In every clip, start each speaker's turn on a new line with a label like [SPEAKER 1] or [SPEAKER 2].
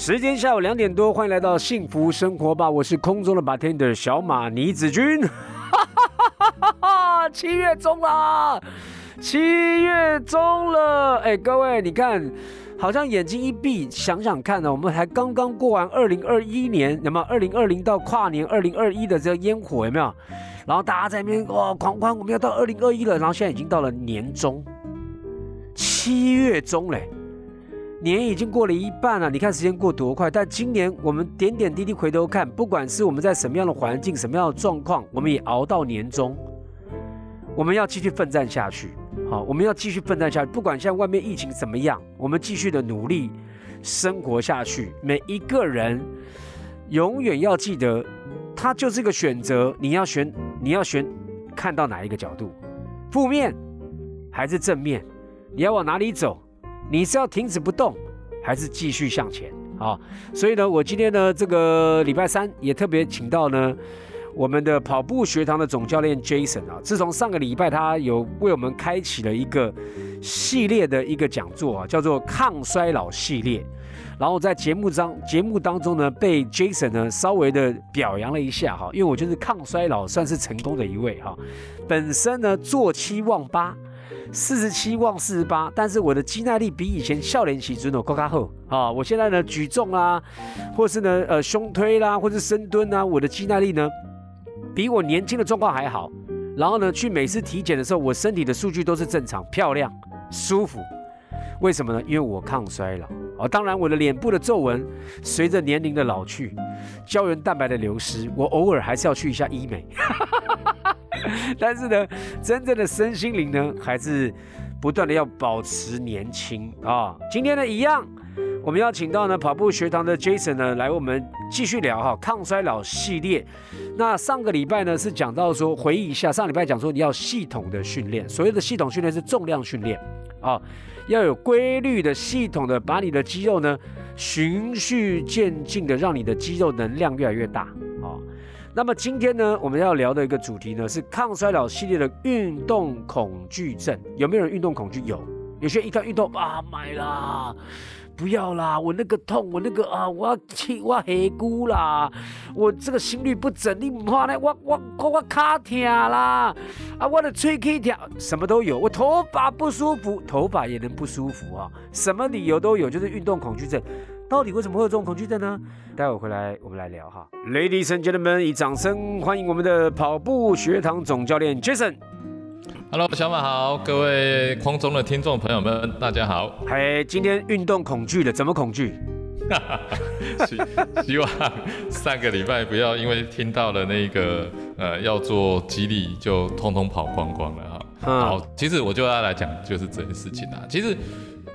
[SPEAKER 1] 时间下午两点多，欢迎来到幸福生活吧，我是空中的 bartender 小马倪子君。哈哈哈哈哈七月中啦，七月中了，哎，各位，你看，好像眼睛一闭，想想看呢，我们才刚刚过完二零二一年，有没有？二零二零到跨年二零二一的这个烟火有没有？然后大家在那边哇狂欢，我们要到二零二一了，然后现在已经到了年中，七月中嘞。年已经过了一半了，你看时间过多快。但今年我们点点滴滴回头看，不管是我们在什么样的环境、什么样的状况，我们也熬到年终。我们要继续奋战下去，好，我们要继续奋战下去。不管现在外面疫情怎么样，我们继续的努力生活下去。每一个人永远要记得，它就是一个选择。你要选，你要选，看到哪一个角度，负面还是正面？你要往哪里走？你是要停止不动，还是继续向前啊？所以呢，我今天呢，这个礼拜三也特别请到呢，我们的跑步学堂的总教练 Jason 啊。自从上个礼拜，他有为我们开启了一个系列的一个讲座啊，叫做抗衰老系列。然后在节目当节目当中呢，被 Jason 呢稍微的表扬了一下哈，因为我就是抗衰老算是成功的一位哈。本身呢，做七望八。四十七望四十八，但是我的肌耐力比以前笑脸起尊哦，高卡后啊！我现在呢举重啊，或是呢呃胸推啦，或是深蹲啊，我的肌耐力呢比我年轻的状况还好。然后呢去每次体检的时候，我身体的数据都是正常、漂亮、舒服。为什么呢？因为我抗衰老啊！当然我的脸部的皱纹随着年龄的老去，胶原蛋白的流失，我偶尔还是要去一下医美。但是呢，真正的身心灵呢，还是不断的要保持年轻啊。今天呢，一样，我们要请到呢跑步学堂的 Jason 呢，来我们继续聊哈抗衰老系列。那上个礼拜呢是讲到说，回忆一下上礼拜讲说你要系统的训练，所谓的系统训练是重量训练啊，要有规律的、系统的把你的肌肉呢循序渐进的让你的肌肉能量越来越大。那么今天呢，我们要聊的一个主题呢，是抗衰老系列的运动恐惧症。有没有人运动恐惧？有，有些人一看运动啊，买啦，不要啦，我那个痛，我那个啊，我要气，我黑姑啦，我这个心率不整，你唔怕呢？我我我卡疼啦，啊，我的吹气条，什么都有，我头发不舒服，头发也能不舒服啊，什么理由都有，就是运动恐惧症。到底为什么会有这种恐惧症呢？待会回来我们来聊哈。Ladies and gentlemen，以掌声欢迎我们的跑步学堂总教练 Jason。
[SPEAKER 2] Hello，小马好，各位空中的听众朋友们，大家好。
[SPEAKER 1] 嘿，今天运动恐惧了，怎么恐惧？
[SPEAKER 2] 希希望上个礼拜不要因为听到了那个呃要做激励就通通跑光光了哈。好，其实我就要来讲就是这件事情啊，其实。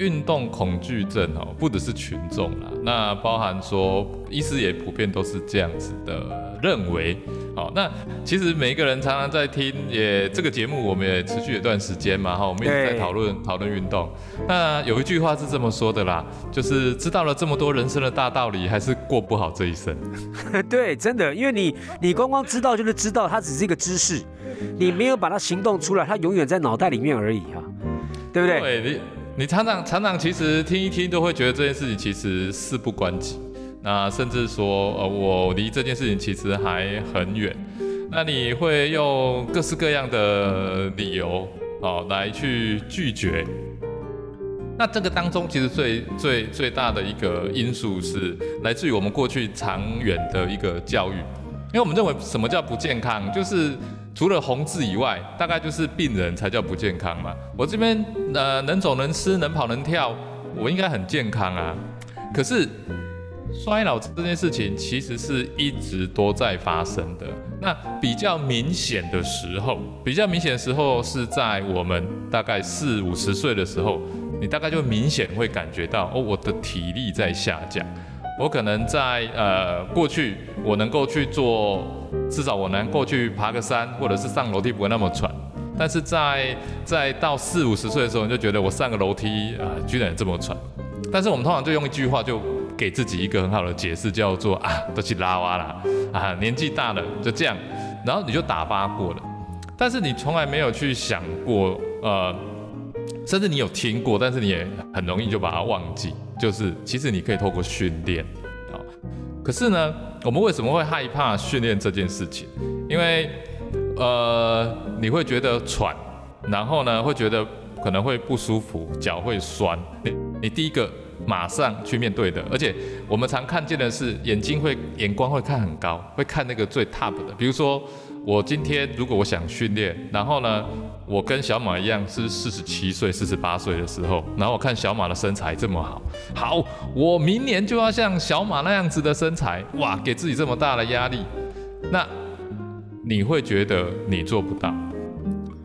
[SPEAKER 2] 运动恐惧症哦，不只是群众啦，那包含说医师也普遍都是这样子的认为。好，那其实每一个人常常在听，也这个节目我们也持续一段时间嘛，哈，我们也在讨论讨论运动。那有一句话是这么说的啦，就是知道了这么多人生的大道理，还是过不好这一生。
[SPEAKER 1] 对，真的，因为你你光光知道就是知道，它只是一个知识，你没有把它行动出来，它永远在脑袋里面而已哈，对不对？
[SPEAKER 2] 对，你。你厂长，厂长其实听一听都会觉得这件事情其实事不关己，那甚至说呃我离这件事情其实还很远，那你会用各式各样的理由哦来去拒绝，那这个当中其实最最最大的一个因素是来自于我们过去长远的一个教育，因为我们认为什么叫不健康就是。除了红字以外，大概就是病人才叫不健康嘛。我这边呃能走能吃能跑能跳，我应该很健康啊。可是衰老这件事情其实是一直都在发生的。那比较明显的时候，比较明显的时候是在我们大概四五十岁的时候，你大概就明显会感觉到哦，我的体力在下降。我可能在呃过去，我能够去做，至少我能够去爬个山，或者是上楼梯不会那么喘。但是在在到四五十岁的时候，你就觉得我上个楼梯啊，居然这么喘。但是我们通常就用一句话就给自己一个很好的解释，叫做啊，都去拉哇啦，啊，年纪大了就这样，然后你就打发过了。但是你从来没有去想过，呃，甚至你有听过，但是你也很容易就把它忘记。就是其实你可以透过训练，啊，可是呢，我们为什么会害怕训练这件事情？因为呃，你会觉得喘，然后呢，会觉得可能会不舒服，脚会酸。你你第一个马上去面对的，而且我们常看见的是眼睛会眼光会看很高，会看那个最 top 的，比如说。我今天如果我想训练，然后呢，我跟小马一样是四十七岁、四十八岁的时候，然后我看小马的身材这么好，好，我明年就要像小马那样子的身材，哇，给自己这么大的压力，那你会觉得你做不到。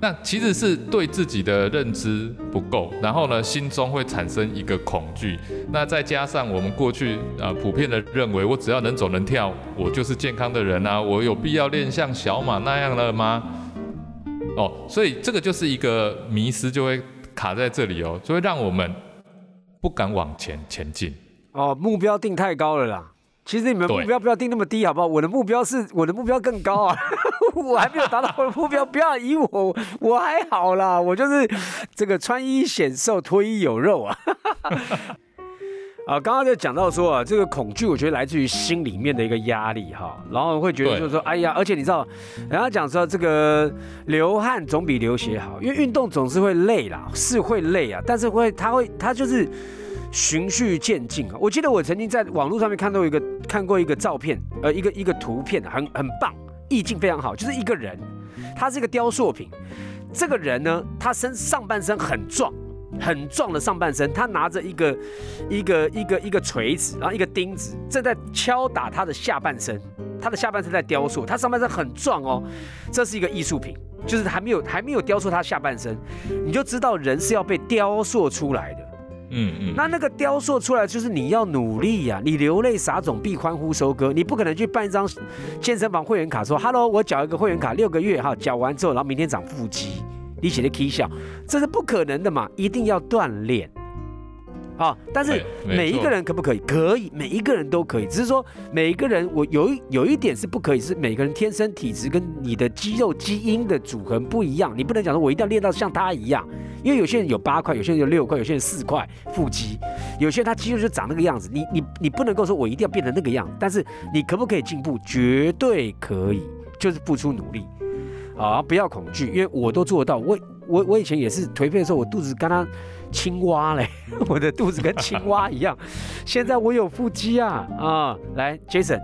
[SPEAKER 2] 那其实是对自己的认知不够，然后呢，心中会产生一个恐惧。那再加上我们过去啊普遍的认为，我只要能走能跳，我就是健康的人啊，我有必要练像小马那样了吗？哦，所以这个就是一个迷失，就会卡在这里哦，就会让我们不敢往前前进。
[SPEAKER 1] 哦，目标定太高了啦。其实你们目标不要定那么低，好不好？我的目标是我的目标更高啊，我还没有达到我的目标，不要以我，我还好啦，我就是这个穿衣显瘦，脱衣有肉啊。啊，刚刚就讲到说啊，这个恐惧，我觉得来自于心里面的一个压力哈，然后会觉得就是说，哎呀，而且你知道，人家讲说这个流汗总比流血好，因为运动总是会累啦，是会累啊，但是会，他会，他就是。循序渐进啊！我记得我曾经在网络上面看到一个看过一个照片，呃，一个一个图片，很很棒，意境非常好，就是一个人，他是一个雕塑品。这个人呢，他身上半身很壮，很壮的上半身，他拿着一个一个一个一个锤子，然后一个钉子，正在敲打他的下半身，他的下半身在雕塑，他上半身很壮哦，这是一个艺术品，就是还没有还没有雕塑他下半身，你就知道人是要被雕塑出来的。嗯嗯，那那个雕塑出来就是你要努力呀，你流泪撒种必欢呼收割，你不可能去办一张健身房会员卡，说 Hello，我缴一个会员卡六个月哈，缴完之后，然后明天长腹肌，你写的 K 笑，这是不可能的嘛，一定要锻炼。啊！但是每一个人可不可以？可以，每一个人都可以。只是说每一个人，我有一有一点是不可以，是每个人天生体质跟你的肌肉基因的组合不一样。你不能讲说我一定要练到像他一样，因为有些人有八块，有些人有六块，有些人四块腹肌，有些人他肌肉就长那个样子。你你你不能够说我一定要变成那个样，但是你可不可以进步？绝对可以，就是付出努力啊！不要恐惧，因为我都做得到。我我我以前也是颓废的时候，我肚子跟他。青蛙嘞，我的肚子跟青蛙一样。现在我有腹肌啊啊！来，Jason，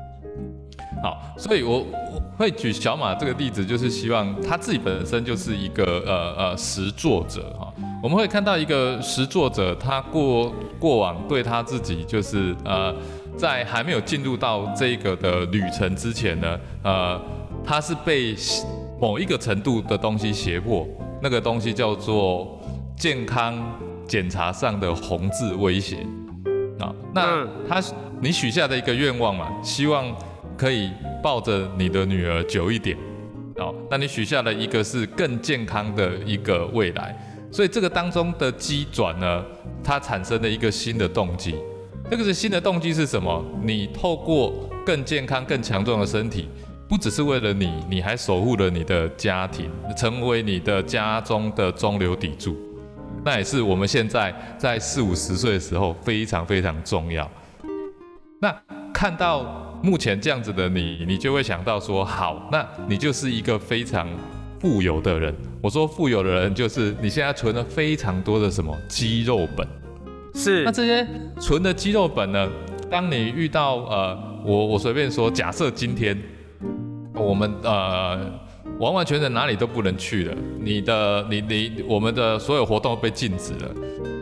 [SPEAKER 2] 好，所以我我会举小马这个例子，就是希望他自己本身就是一个呃呃实作者哈。我们会看到一个实作者，他过过往对他自己就是呃，在还没有进入到这个的旅程之前呢，呃，他是被某一个程度的东西胁迫，那个东西叫做健康。检查上的红字威胁啊，那他你许下的一个愿望嘛，希望可以抱着你的女儿久一点，哦，那你许下了一个是更健康的一个未来，所以这个当中的机转呢，它产生了一个新的动机，这个是新的动机是什么？你透过更健康、更强壮的身体，不只是为了你，你还守护了你的家庭，成为你的家中的中流砥柱。那也是我们现在在四五十岁的时候非常非常重要。那看到目前这样子的你，你就会想到说，好，那你就是一个非常富有的人。我说富有的人，就是你现在存了非常多的什么肌肉本。
[SPEAKER 1] 是。
[SPEAKER 2] 那这些存的肌肉本呢？当你遇到呃，我我随便说，假设今天我们呃。完完全全哪里都不能去了，你的你你我们的所有活动被禁止了。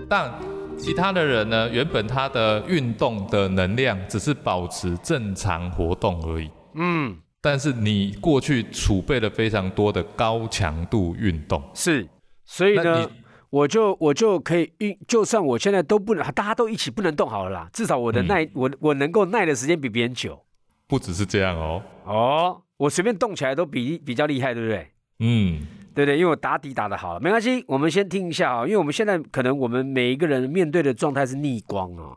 [SPEAKER 2] 但其他的人呢？原本他的运动的能量只是保持正常活动而已。嗯。但是你过去储备了非常多的高强度运动。
[SPEAKER 1] 是。所以呢，我就我就可以运，就算我现在都不能，大家都一起不能动好了啦。至少我的耐，我我能够耐的时间比别人久。
[SPEAKER 2] 不只是这样哦。
[SPEAKER 1] 哦。我随便动起来都比比较厉害，对不对？嗯，对对，因为我打底打的好，没关系。我们先听一下啊，因为我们现在可能我们每一个人面对的状态是逆光啊，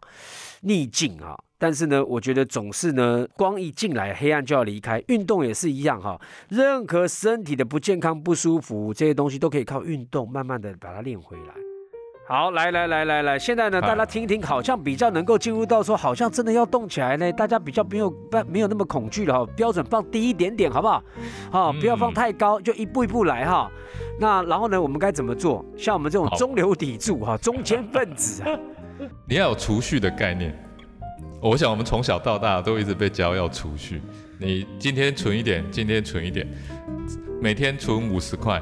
[SPEAKER 1] 逆境啊。但是呢，我觉得总是呢，光一进来，黑暗就要离开。运动也是一样哈，任何身体的不健康、不舒服这些东西，都可以靠运动慢慢的把它练回来。好，来来来来来，现在呢，大家听一听，好像比较能够进入到说，好像真的要动起来呢，大家比较没有不没有那么恐惧了哈。标准放低一点点，好不好？好，不要放太高，就一步一步来哈。那然后呢，我们该怎么做？像我们这种中流砥柱哈，中间分子啊，
[SPEAKER 2] 你要有储蓄的概念。我想我们从小到大都一直被教要储蓄。你今天存一点，今天存一点，每天存五十块，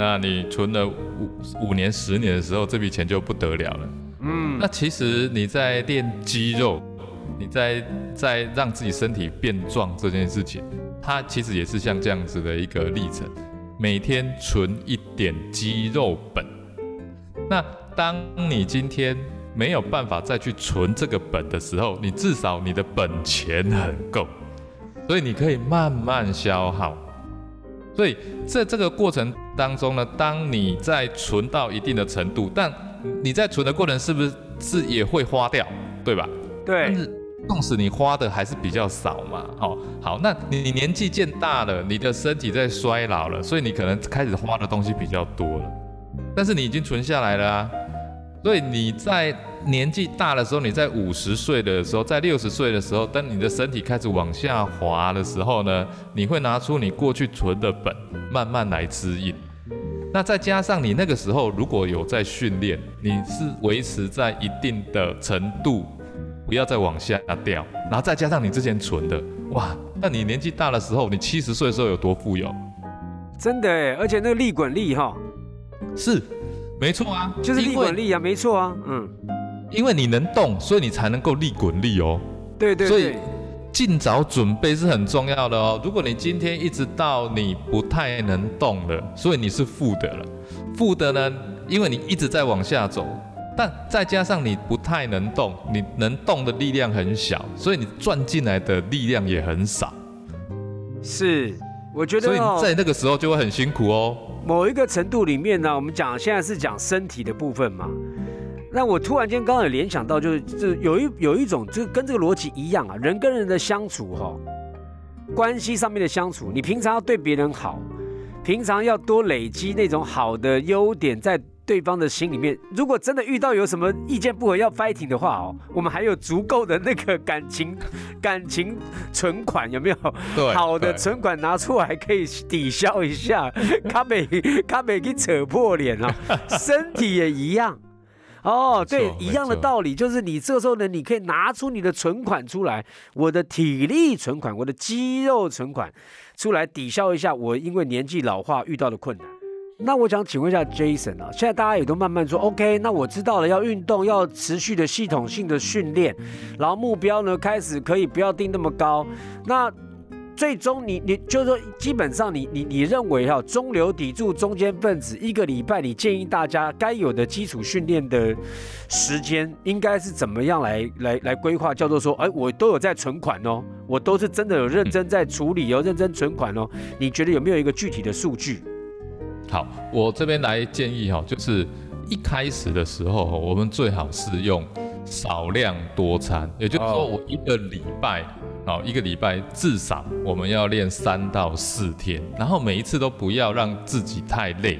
[SPEAKER 2] 那你存了五五年、十年的时候，这笔钱就不得了了。嗯，那其实你在练肌肉，你在在让自己身体变壮这件事情，它其实也是像这样子的一个历程。每天存一点肌肉本，那当你今天。没有办法再去存这个本的时候，你至少你的本钱很够，所以你可以慢慢消耗。所以在这个过程当中呢，当你在存到一定的程度，但你在存的过程是不是是也会花掉，对吧？
[SPEAKER 1] 对。
[SPEAKER 2] 但是纵使你花的还是比较少嘛，哦，好，那你你年纪渐大了，你的身体在衰老了，所以你可能开始花的东西比较多了，但是你已经存下来了啊。所以你在年纪大的时候，你在五十岁的时候，在六十岁的时候，当你的身体开始往下滑的时候呢，你会拿出你过去存的本，慢慢来支应。那再加上你那个时候如果有在训练，你是维持在一定的程度，不要再往下掉。然后再加上你之前存的，哇，那你年纪大的时候，你七十岁的时候有多富有？
[SPEAKER 1] 真的哎，而且那个利滚利哈，
[SPEAKER 2] 是。没错啊，
[SPEAKER 1] 就是利滚利啊，没错啊，嗯，
[SPEAKER 2] 因为你能动，所以你才能够利滚利哦。
[SPEAKER 1] 对对，
[SPEAKER 2] 所以尽早准备是很重要的哦。如果你今天一直到你不太能动了，所以你是负的了。负的呢，因为你一直在往下走，但再加上你不太能动，你能动的力量很小，所以你转进来的力量也很少。
[SPEAKER 1] 是，我觉得，
[SPEAKER 2] 所以在那个时候就会很辛苦哦。
[SPEAKER 1] 某一个程度里面呢，我们讲现在是讲身体的部分嘛。那我突然间刚刚有联想到，就是这有一有一种，就跟这个逻辑一样啊，人跟人的相处哈，关系上面的相处，你平常要对别人好，平常要多累积那种好的优点在。对方的心里面，如果真的遇到有什么意见不合要 fighting 的话哦，我们还有足够的那个感情感情存款有没有？
[SPEAKER 2] 对，
[SPEAKER 1] 好的存款拿出来可以抵消一下。卡美卡美给扯破脸了，身体也一样哦。对，一样的道理，就是你这时候呢，你可以拿出你的存款出来，我的体力存款，我的肌肉存款出来抵消一下我因为年纪老化遇到的困难。那我想请问一下 Jason 啊，现在大家也都慢慢说 OK，那我知道了，要运动，要持续的系统性的训练，然后目标呢开始可以不要定那么高。那最终你你就是说，基本上你你你认为哈，中流砥柱中间分子一个礼拜，你建议大家该有的基础训练的时间应该是怎么样来来来规划？叫做说，哎，我都有在存款哦，我都是真的有认真在处理，有认真存款哦。你觉得有没有一个具体的数据？
[SPEAKER 2] 好，我这边来建议哈，就是一开始的时候，我们最好是用少量多餐，也就是说，我一个礼拜，好，一个礼拜至少我们要练三到四天，然后每一次都不要让自己太累，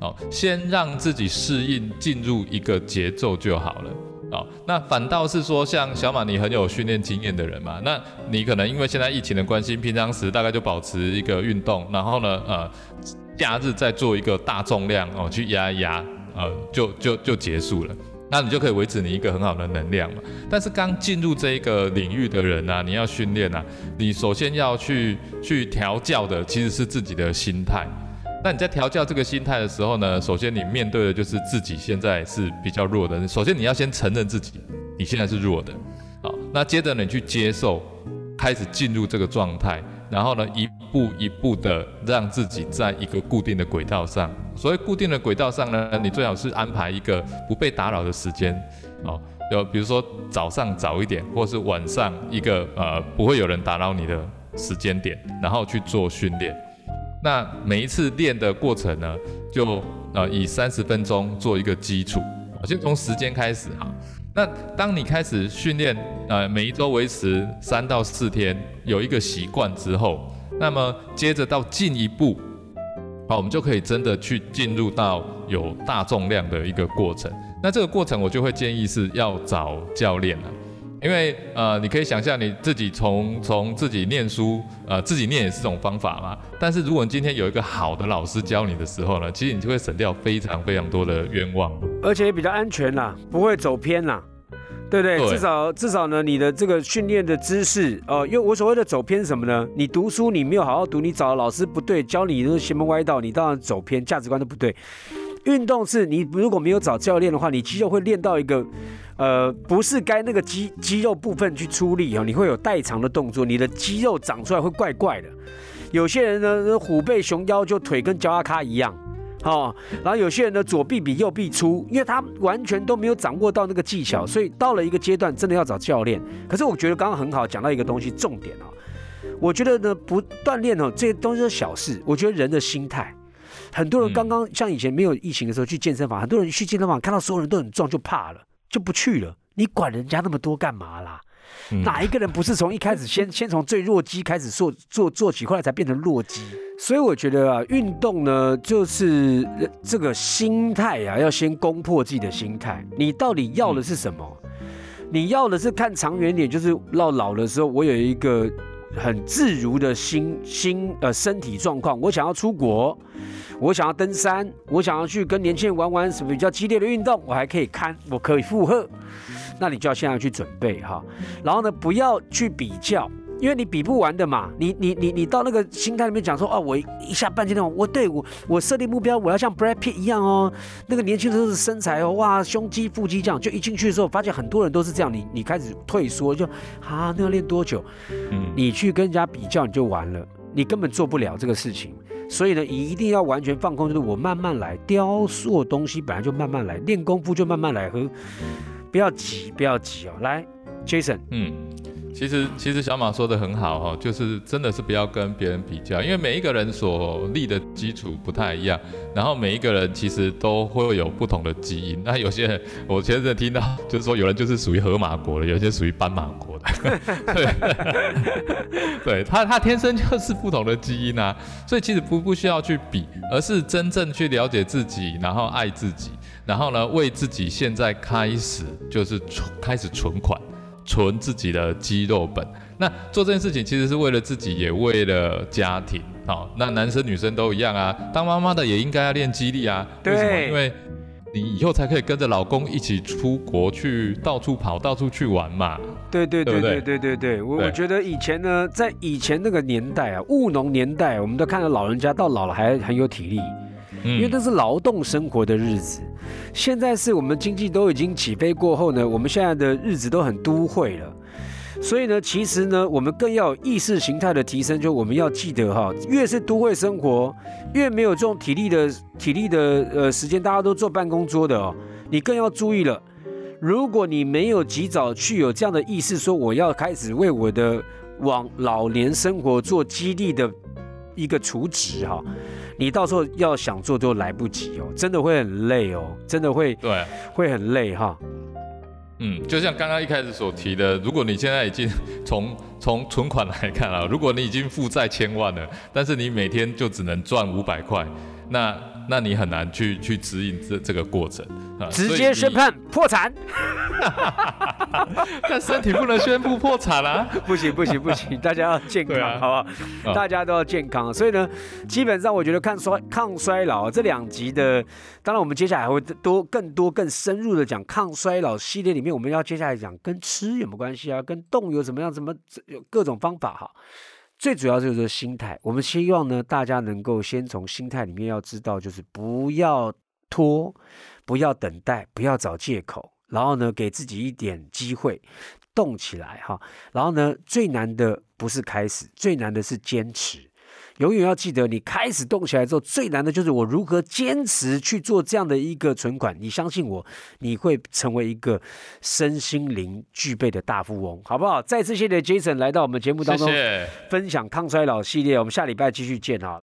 [SPEAKER 2] 哦，先让自己适应进入一个节奏就好了，哦，那反倒是说，像小马你很有训练经验的人嘛，那你可能因为现在疫情的关系，平常时大概就保持一个运动，然后呢，呃。假日再做一个大重量哦，去压一压，呃，就就就结束了。那你就可以维持你一个很好的能量嘛。但是刚进入这一个领域的人啊，你要训练啊，你首先要去去调教的其实是自己的心态。那你在调教这个心态的时候呢，首先你面对的就是自己现在是比较弱的。首先你要先承认自己你现在是弱的，好，那接着你去接受，开始进入这个状态。然后呢，一步一步的让自己在一个固定的轨道上。所谓固定的轨道上呢，你最好是安排一个不被打扰的时间，哦，就比如说早上早一点，或是晚上一个呃不会有人打扰你的时间点，然后去做训练。那每一次练的过程呢，就呃以三十分钟做一个基础，先从时间开始哈。那当你开始训练，呃，每一周维持三到四天，有一个习惯之后，那么接着到进一步，好，我们就可以真的去进入到有大重量的一个过程。那这个过程我就会建议是要找教练了。因为呃，你可以想象你自己从从自己念书，呃，自己念也是种方法嘛。但是如果你今天有一个好的老师教你的时候呢，其实你就会省掉非常非常多的冤枉，
[SPEAKER 1] 而且也比较安全啦，不会走偏啦，对不对？至少至少呢，你的这个训练的知识，哦，因为我所谓的走偏什么呢？你读书你没有好好读，你找老师不对，教你都邪门歪道，你当然走偏，价值观都不对。运动是你如果没有找教练的话，你肌肉会练到一个。呃，不是该那个肌肌肉部分去出力哦，你会有代偿的动作，你的肌肉长出来会怪怪的。有些人呢，虎背熊腰，就腿跟焦阿卡一样，哦，然后有些人呢，左臂比右臂粗，因为他完全都没有掌握到那个技巧，所以到了一个阶段，真的要找教练。可是我觉得刚刚很好讲到一个东西，重点哦，我觉得呢，不锻炼哦，这些东西是小事。我觉得人的心态，很多人刚刚像以前没有疫情的时候去健身房，很多人去健身房看到所有人都很壮，就怕了。就不去了，你管人家那么多干嘛啦？哪一个人不是从一开始先先从最弱鸡开始做做做起，后来才变成弱鸡？所以我觉得啊，运动呢，就是这个心态啊，要先攻破自己的心态。你到底要的是什么？你要的是看长远点，就是到老的时候，我有一个很自如的心心呃身体状况，我想要出国。我想要登山，我想要去跟年轻人玩玩什么比较激烈的运动，我还可以看，我可以负荷。那你就要现在去准备哈，然后呢，不要去比较，因为你比不完的嘛。你你你你到那个心态里面讲说，哦，我一下半阶段，我对我我设定目标，我要像 Brad Pitt 一样哦，那个年轻时候的身材哦，哇，胸肌腹肌这样，就一进去的时候，发现很多人都是这样，你你开始退缩，就啊，那要练多久？嗯，你去跟人家比较，你就完了，你根本做不了这个事情。所以呢，一定要完全放空，就是我慢慢来，雕塑东西本来就慢慢来，练功夫就慢慢来，和不要急，不要急哦。来，Jason，
[SPEAKER 2] 嗯。其实，其实小马说的很好哈，就是真的是不要跟别人比较，因为每一个人所立的基础不太一样，然后每一个人其实都会有不同的基因。那有些人，我前阵听到就是说，有人就是属于河马国的，有些属于斑马国的，对，对他他天生就是不同的基因啊，所以其实不不需要去比，而是真正去了解自己，然后爱自己，然后呢，为自己现在开始就是存开始存款。存自己的肌肉本，那做这件事情其实是为了自己，也为了家庭。好，那男生女生都一样啊，当妈妈的也应该要练肌力啊。为什么？因为你以后才可以跟着老公一起出国去到处跑，到处去玩嘛。
[SPEAKER 1] 对对对对对对对，我我觉得以前呢，在以前那个年代啊，务农年代，我们都看到老人家到老了还很有体力。因为那是劳动生活的日子，现在是我们经济都已经起飞过后呢，我们现在的日子都很都会了，所以呢，其实呢，我们更要有意识形态的提升，就我们要记得哈，越是都会生活，越没有这种体力的体力的呃时间，大家都坐办公桌的哦，你更要注意了，如果你没有及早去有这样的意识，说我要开始为我的往老年生活做激励的一个储值哈。你到时候要想做都来不及哦，真的会很累哦，真的会
[SPEAKER 2] 对，
[SPEAKER 1] 会很累哈。
[SPEAKER 2] 嗯，就像刚刚一开始所提的，如果你现在已经 从从存款来看啊，如果你已经负债千万了，但是你每天就只能赚五百块，那。那你很难去去指引这这个过程
[SPEAKER 1] 啊，直接宣判破产，
[SPEAKER 2] 但身体不能宣布破产啊，
[SPEAKER 1] 不行不行不行，大家要健康，好不好？大家都要健康，所以呢，基本上我觉得抗衰抗衰老这两集的，当然我们接下来还会多更多更深入的讲抗衰老系列里面，我们要接下来讲跟吃有没有关系啊，跟动有什么样，什么有各种方法哈。最主要就是心态，我们希望呢，大家能够先从心态里面要知道，就是不要拖，不要等待，不要找借口，然后呢，给自己一点机会，动起来哈。然后呢，最难的不是开始，最难的是坚持。永远要记得，你开始动起来之后，最难的就是我如何坚持去做这样的一个存款。你相信我，你会成为一个身心灵具备的大富翁，好不好？再次谢谢 Jason 来到我们节目当中，分享抗衰老系列。我们下礼拜继续见哈。